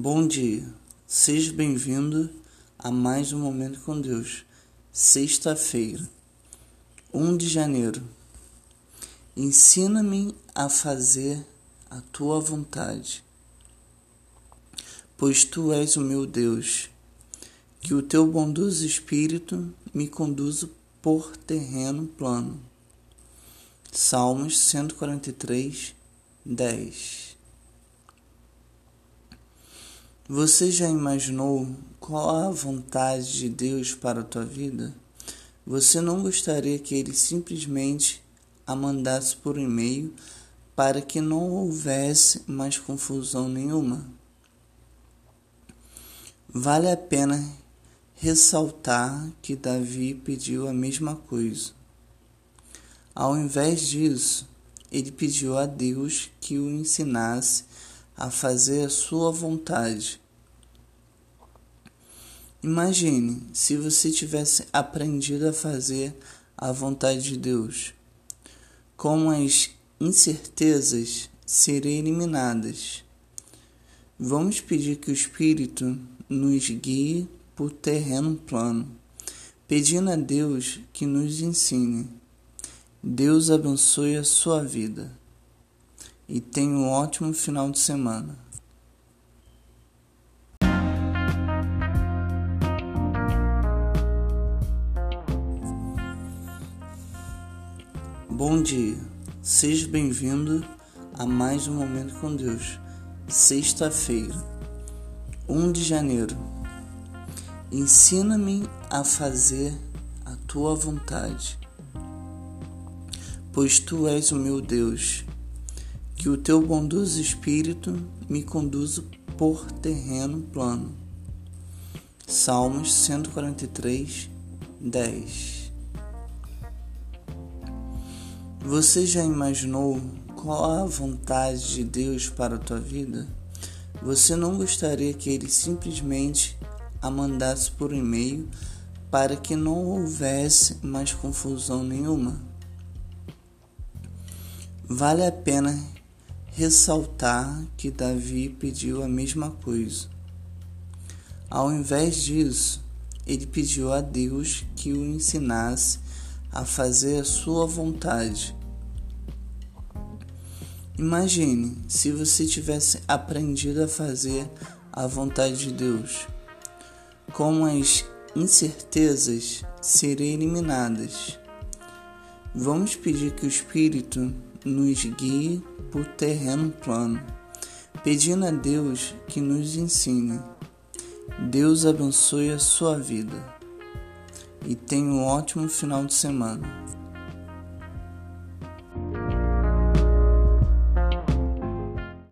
Bom dia, seja bem-vindo a mais um Momento com Deus. Sexta-feira, 1 de janeiro. Ensina-me a fazer a tua vontade, pois tu és o meu Deus. Que o teu bondoso espírito me conduza por terreno plano. Salmos 143, 10 Você já imaginou qual a vontade de Deus para a tua vida? Você não gostaria que ele simplesmente a mandasse por e-mail para que não houvesse mais confusão nenhuma? Vale a pena ressaltar que Davi pediu a mesma coisa. Ao invés disso, ele pediu a Deus que o ensinasse a fazer a sua vontade. Imagine se você tivesse aprendido a fazer a vontade de Deus. Como as incertezas seriam eliminadas. Vamos pedir que o Espírito nos guie por terreno plano, pedindo a Deus que nos ensine. Deus abençoe a sua vida e tenha um ótimo final de semana. Bom dia, seja bem-vindo a mais um Momento com Deus. Sexta-feira, 1 de janeiro. Ensina-me a fazer a tua vontade, pois tu és o meu Deus que o teu bondoso espírito me conduza por terreno plano. Salmos 143, 10 Você já imaginou qual a vontade de Deus para a tua vida? Você não gostaria que ele simplesmente a mandasse por e-mail para que não houvesse mais confusão nenhuma? Vale a pena ressaltar que Davi pediu a mesma coisa. Ao invés disso, ele pediu a Deus que o ensinasse a fazer a sua vontade. Imagine se você tivesse aprendido a fazer a vontade de Deus. Como as incertezas seriam eliminadas. Vamos pedir que o Espírito nos guie por terreno plano, pedindo a Deus que nos ensine. Deus abençoe a sua vida e tenha um ótimo final de semana.